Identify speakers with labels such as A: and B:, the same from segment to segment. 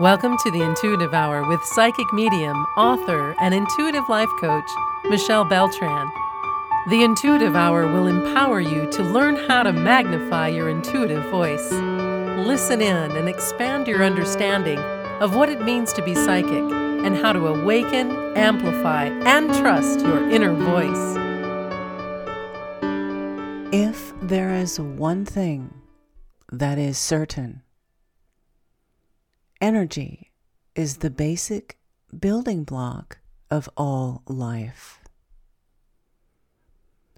A: Welcome to the Intuitive Hour with psychic medium, author, and intuitive life coach, Michelle Beltran. The Intuitive Hour will empower you to learn how to magnify your intuitive voice. Listen in and expand your understanding of what it means to be psychic and how to awaken, amplify, and trust your inner voice.
B: If there is one thing that is certain, energy is the basic building block of all life.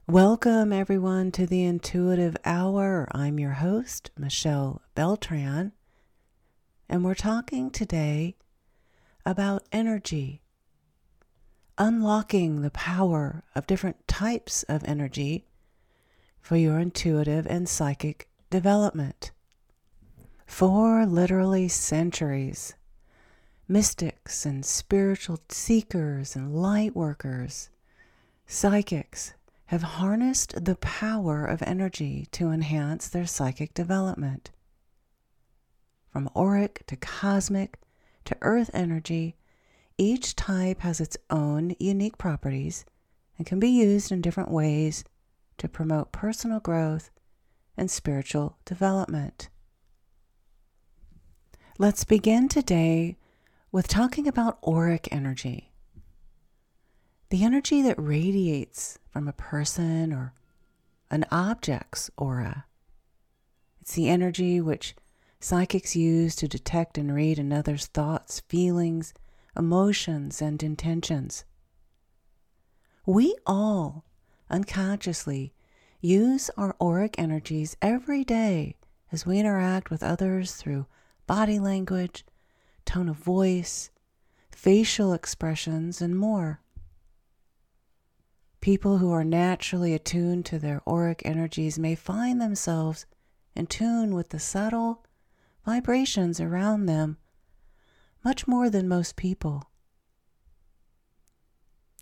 B: Welcome, everyone, to the Intuitive Hour. I'm your host, Michelle Beltran, and we're talking today about energy, unlocking the power of different types of energy for your intuitive and psychic development. For literally centuries, mystics and spiritual seekers and light workers, psychics, have harnessed the power of energy to enhance their psychic development. From auric to cosmic to earth energy, each type has its own unique properties and can be used in different ways to promote personal growth and spiritual development. Let's begin today with talking about auric energy the energy that radiates from a person or an object's aura. It's the energy which psychics use to detect and read another's thoughts, feelings, emotions, and intentions. We all unconsciously use our auric energies every day as we interact with others through body language, tone of voice, facial expressions, and more. People who are naturally attuned to their auric energies may find themselves in tune with the subtle vibrations around them much more than most people.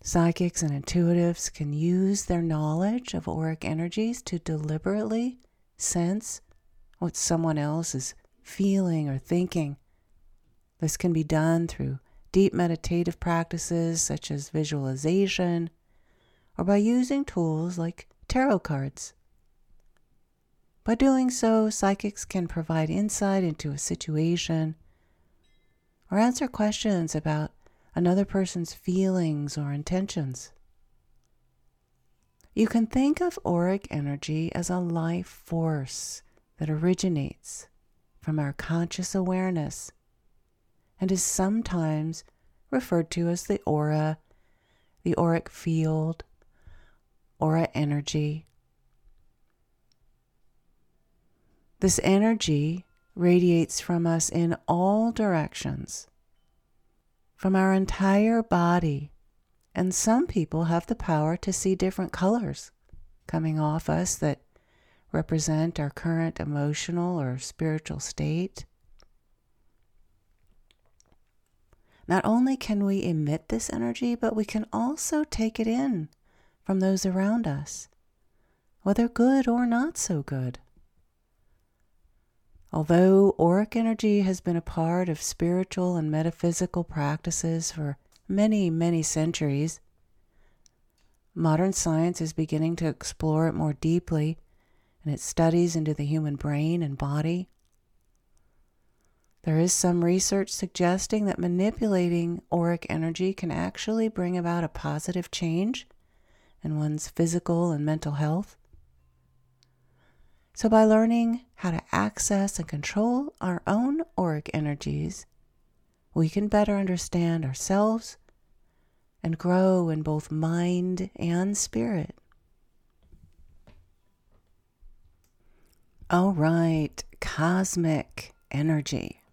B: Psychics and intuitives can use their knowledge of auric energies to deliberately sense what someone else is feeling or thinking. This can be done through deep meditative practices such as visualization, or by using tools like tarot cards. By doing so, psychics can provide insight into a situation or answer questions about another person's feelings or intentions. You can think of auric energy as a life force that originates from our conscious awareness and is sometimes referred to as the aura, the auric field, aura energy. This energy radiates from us in all directions, from our entire body, and some people have the power to see different colors coming off us that represent our current emotional or spiritual state. Not only can we emit this energy, but we can also take it in from those around us, whether good or not so good. Although auric energy has been a part of spiritual and metaphysical practices for many, many centuries, modern science is beginning to explore it more deeply in its studies into the human brain and body. There is some research suggesting that manipulating auric energy can actually bring about a positive change in one's physical and mental health. So, by learning how to access and control our own auric energies, we can better understand ourselves and grow in both mind and spirit. All right, cosmic energy.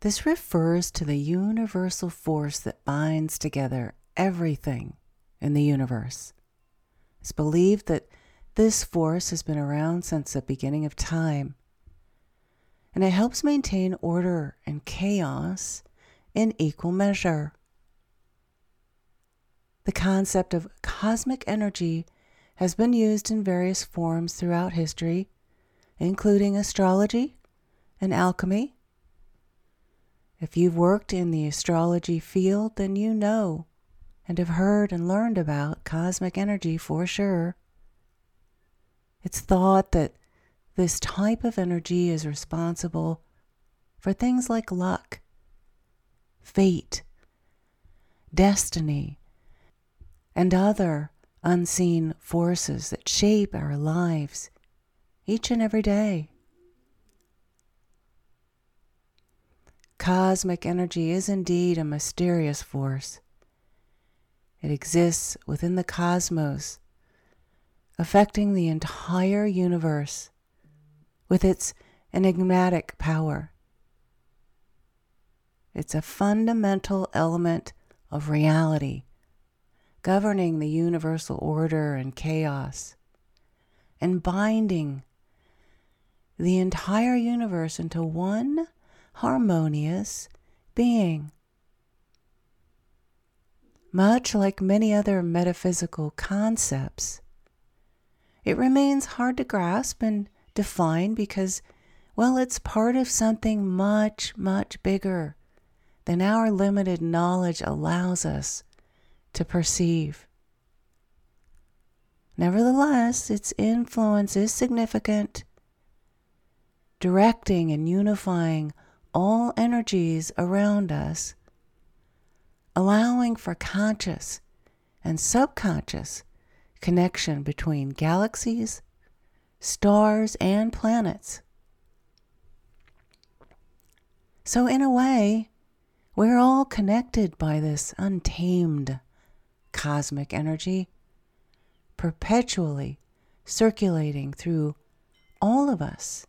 B: This refers to the universal force that binds together everything in the universe. It's believed that this force has been around since the beginning of time, and it helps maintain order and chaos in equal measure. The concept of cosmic energy has been used in various forms throughout history, including astrology and alchemy, If you've worked in the astrology field, then you know and have heard and learned about cosmic energy for sure. It's thought that this type of energy is responsible for things like luck, fate, destiny, and other unseen forces that shape our lives each and every day. Cosmic energy is indeed a mysterious force. It exists within the cosmos, affecting the entire universe with its enigmatic power. It's a fundamental element of reality, governing the universal order and chaos, and binding the entire universe into one harmonious being. Much like many other metaphysical concepts, it remains hard to grasp and define because, well, it's part of something much, much bigger than our limited knowledge allows us to perceive. Nevertheless, its influence is significant, directing and unifying all energies around us, allowing for conscious and subconscious connection between galaxies, stars, and planets. So, in a way, we're all connected by this untamed cosmic energy, perpetually circulating through all of us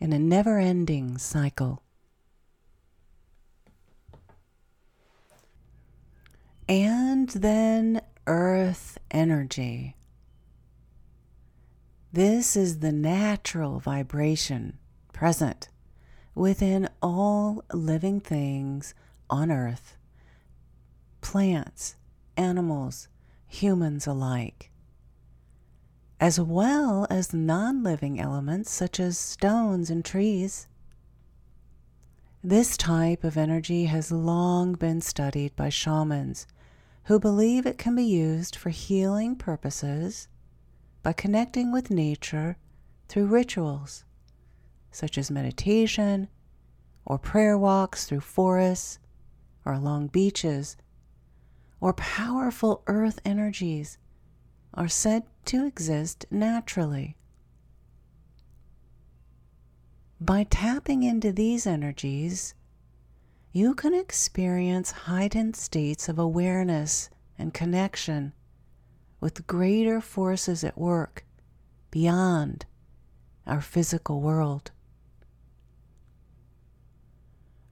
B: in a never ending cycle. And then earth energy. This is the natural vibration present within all living things on earth plants, animals, humans alike as well as non living elements such as stones and trees. This type of energy has long been studied by shamans who believe it can be used for healing purposes by connecting with nature through rituals such as meditation or prayer walks through forests or along beaches or powerful earth energies are said to exist naturally. By tapping into these energies, you can experience heightened states of awareness and connection with greater forces at work beyond our physical world.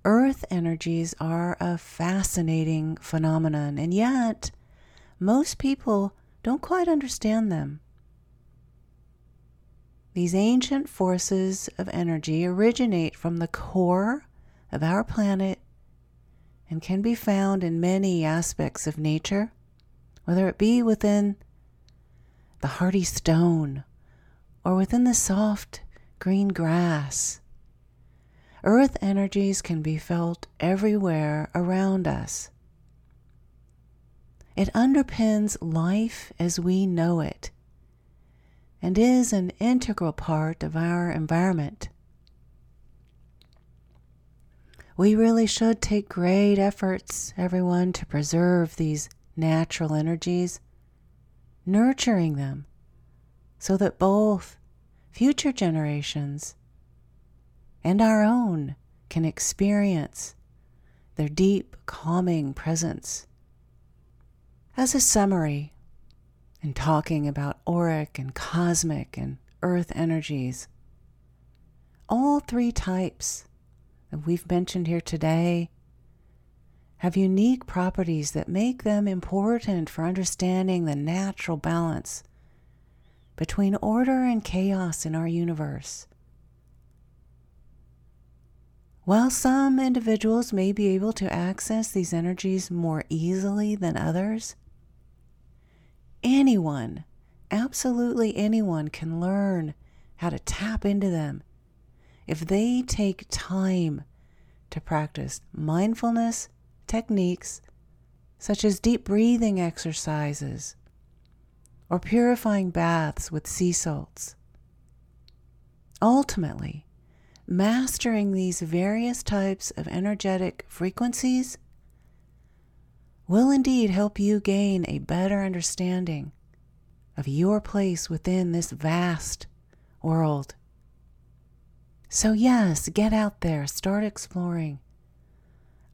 B: Earth energies are a fascinating phenomenon, and yet most people don't quite understand them. These ancient forces of energy originate from the core of our planet and can be found in many aspects of nature, whether it be within the hardy stone or within the soft green grass. Earth energies can be felt everywhere around us. It underpins life as we know it and is an integral part of our environment. We really should take great efforts, everyone, to preserve these natural energies, nurturing them so that both future generations and our own can experience their deep, calming presence as a summary, in talking about auric and cosmic and earth energies, all three types that we've mentioned here today have unique properties that make them important for understanding the natural balance between order and chaos in our universe. While some individuals may be able to access these energies more easily than others, anyone, absolutely anyone, can learn how to tap into them if they take time to practice mindfulness techniques such as deep breathing exercises or purifying baths with sea salts. Ultimately, mastering these various types of energetic frequencies will indeed help you gain a better understanding of your place within this vast world. So, yes, get out there, start exploring.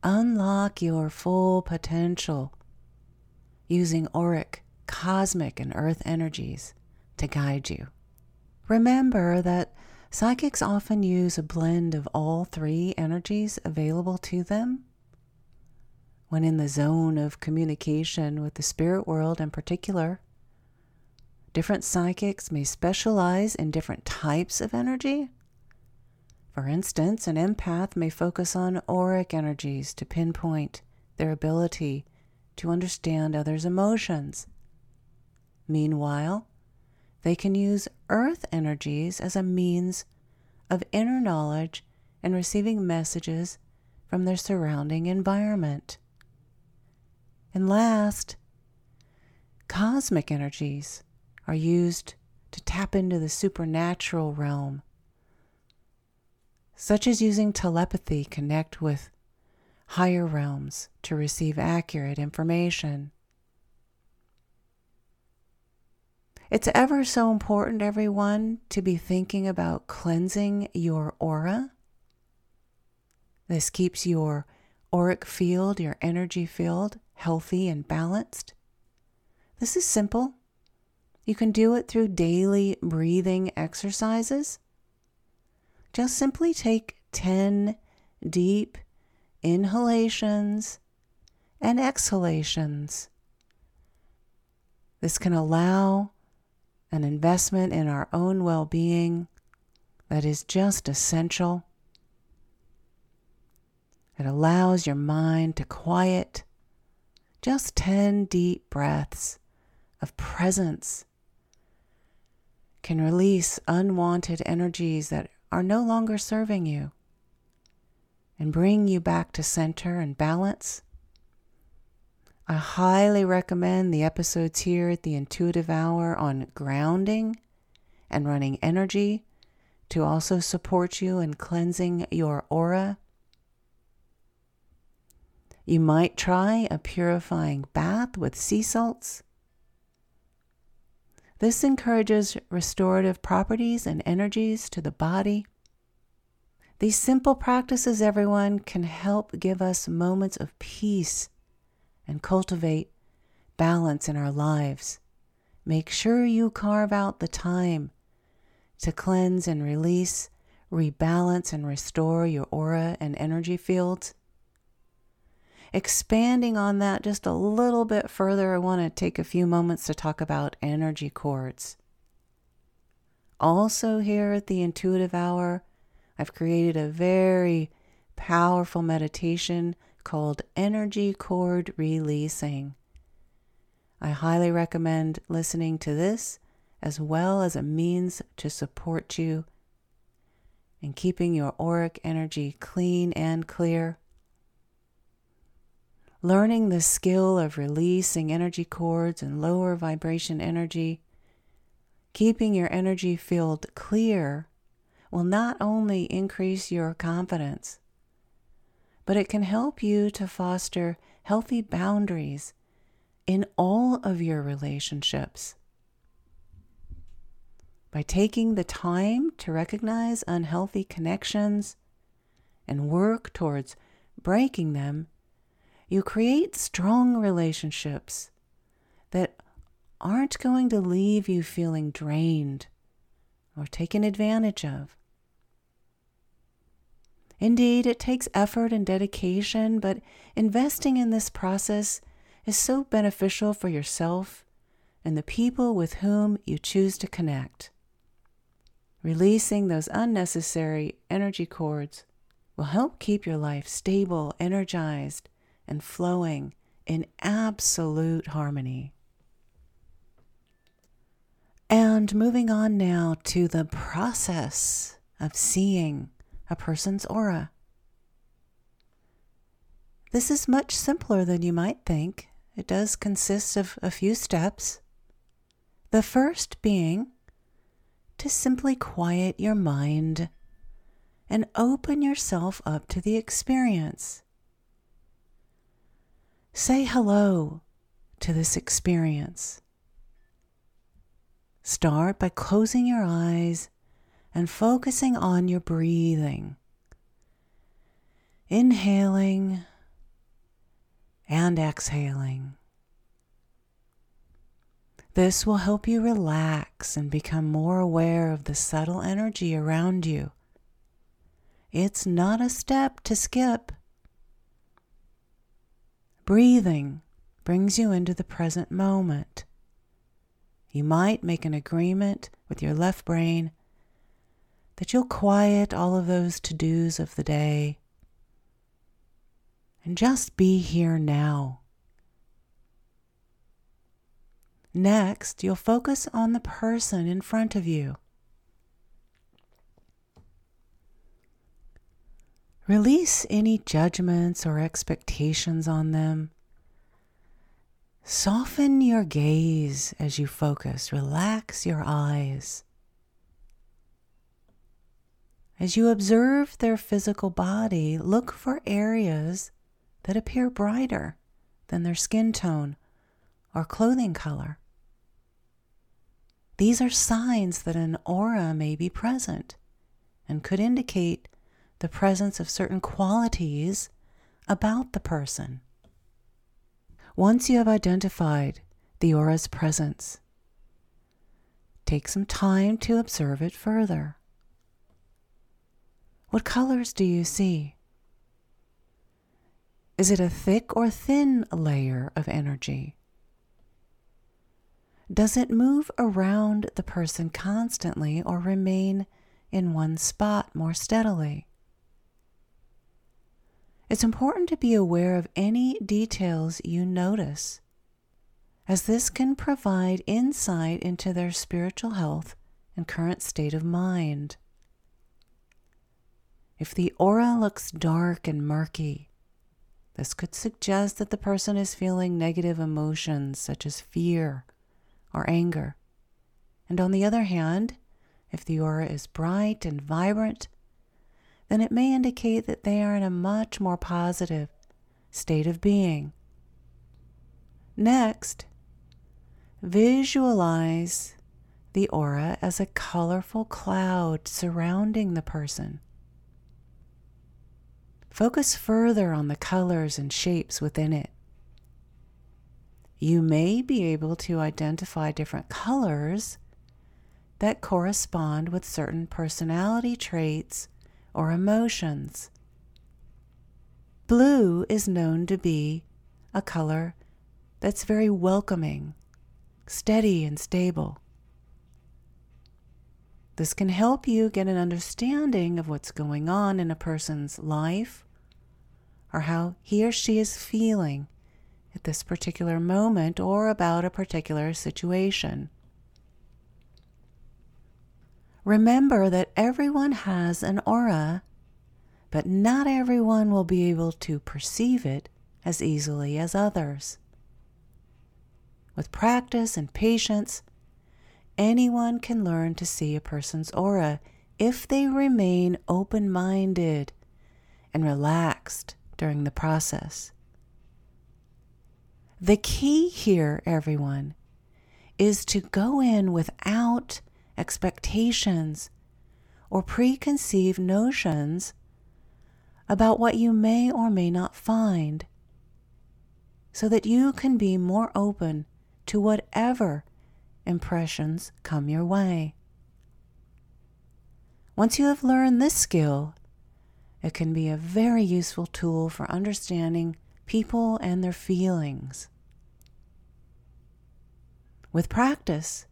B: Unlock your full potential using auric, cosmic, and earth energies to guide you. Remember that psychics often use a blend of all three energies available to them. When in the zone of communication with the spirit world in particular, different psychics may specialize in different types of energy for instance, an empath may focus on auric energies to pinpoint their ability to understand others' emotions. Meanwhile, they can use earth energies as a means of inner knowledge and receiving messages from their surrounding environment. And last, cosmic energies are used to tap into the supernatural realm such as using telepathy connect with higher realms to receive accurate information. It's ever so important, everyone, to be thinking about cleansing your aura. This keeps your auric field, your energy field, healthy and balanced. This is simple. You can do it through daily breathing exercises just simply take 10 deep inhalations and exhalations. This can allow an investment in our own well being that is just essential. It allows your mind to quiet just 10 deep breaths of presence can release unwanted energies that are no longer serving you and bring you back to center and balance. I highly recommend the episodes here at the Intuitive Hour on grounding and running energy to also support you in cleansing your aura. You might try a purifying bath with sea salts. This encourages restorative properties and energies to the body. These simple practices, everyone, can help give us moments of peace and cultivate balance in our lives. Make sure you carve out the time to cleanse and release, rebalance and restore your aura and energy fields expanding on that just a little bit further, I want to take a few moments to talk about energy cords. Also, here at the Intuitive Hour, I've created a very powerful meditation called Energy Cord Releasing. I highly recommend listening to this as well as a means to support you in keeping your auric energy clean and clear learning the skill of releasing energy cords and lower vibration energy, keeping your energy field clear will not only increase your confidence, but it can help you to foster healthy boundaries in all of your relationships. By taking the time to recognize unhealthy connections and work towards breaking them, you create strong relationships that aren't going to leave you feeling drained or taken advantage of. Indeed, it takes effort and dedication, but investing in this process is so beneficial for yourself and the people with whom you choose to connect. Releasing those unnecessary energy cords will help keep your life stable, energized, and flowing in absolute harmony. And moving on now to the process of seeing a person's aura. This is much simpler than you might think. It does consist of a few steps. The first being to simply quiet your mind and open yourself up to the experience. Say hello to this experience. Start by closing your eyes and focusing on your breathing. Inhaling and exhaling. This will help you relax and become more aware of the subtle energy around you. It's not a step to skip. Breathing brings you into the present moment. You might make an agreement with your left brain that you'll quiet all of those to dos of the day and just be here now. Next, you'll focus on the person in front of you. Release any judgments or expectations on them. Soften your gaze as you focus. Relax your eyes. As you observe their physical body, look for areas that appear brighter than their skin tone or clothing color. These are signs that an aura may be present and could indicate the presence of certain qualities about the person. Once you have identified the aura's presence, take some time to observe it further. What colors do you see? Is it a thick or thin layer of energy? Does it move around the person constantly or remain in one spot more steadily? It's important to be aware of any details you notice, as this can provide insight into their spiritual health and current state of mind. If the aura looks dark and murky, this could suggest that the person is feeling negative emotions such as fear or anger. And on the other hand, if the aura is bright and vibrant, then it may indicate that they are in a much more positive state of being. Next, visualize the aura as a colorful cloud surrounding the person. Focus further on the colors and shapes within it. You may be able to identify different colors that correspond with certain personality traits or emotions. Blue is known to be a color that's very welcoming, steady, and stable. This can help you get an understanding of what's going on in a person's life or how he or she is feeling at this particular moment or about a particular situation. Remember that everyone has an aura, but not everyone will be able to perceive it as easily as others. With practice and patience, anyone can learn to see a person's aura if they remain open minded and relaxed during the process. The key here, everyone, is to go in without expectations or preconceived notions about what you may or may not find, so that you can be more open to whatever impressions come your way. Once you have learned this skill, it can be a very useful tool for understanding people and their feelings. With practice,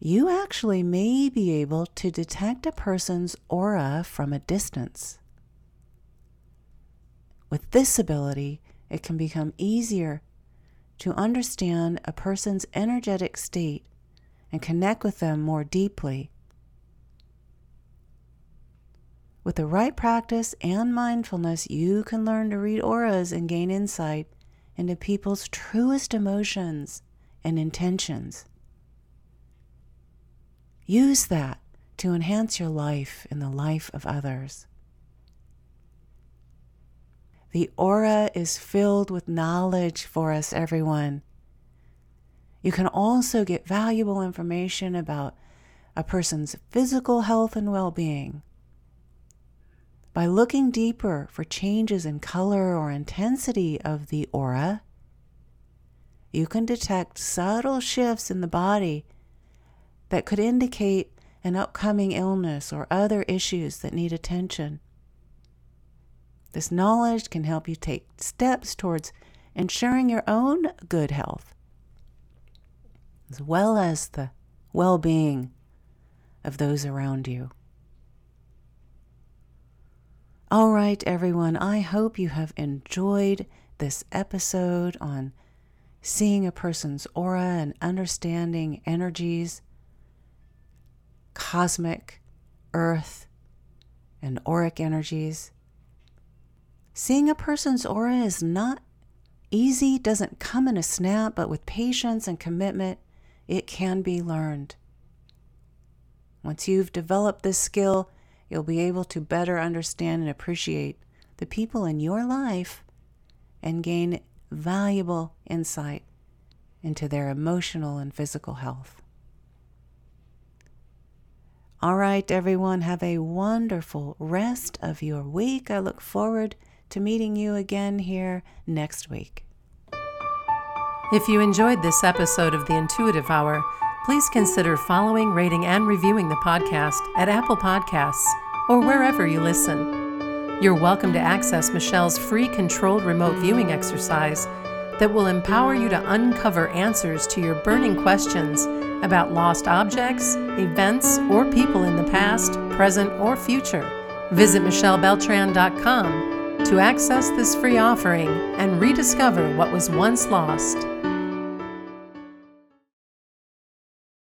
B: you actually may be able to detect a person's aura from a distance. With this ability, it can become easier to understand a person's energetic state and connect with them more deeply. With the right practice and mindfulness, you can learn to read auras and gain insight into people's truest emotions and intentions. Use that to enhance your life and the life of others. The aura is filled with knowledge for us, everyone. You can also get valuable information about a person's physical health and well being. By looking deeper for changes in color or intensity of the aura, you can detect subtle shifts in the body that could indicate an upcoming illness or other issues that need attention. This knowledge can help you take steps towards ensuring your own good health, as well as the well being of those around you. All right, everyone, I hope you have enjoyed this episode on seeing a person's aura and understanding energies, cosmic, earth, and auric energies. Seeing a person's aura is not easy, doesn't come in a snap, but with patience and commitment, it can be learned. Once you've developed this skill, you'll be able to better understand and appreciate the people in your life and gain valuable insight into their emotional and physical health. All right, everyone, have a wonderful rest of your week. I look forward to meeting you again here next week.
A: If you enjoyed this episode of the Intuitive Hour, please consider following, rating, and reviewing the podcast at Apple Podcasts or wherever you listen. You're welcome to access Michelle's free controlled remote viewing exercise that will empower you to uncover answers to your burning questions about lost objects, events, or people in the past, present, or future. Visit michellebeltran.com to access this free offering and rediscover what was once lost.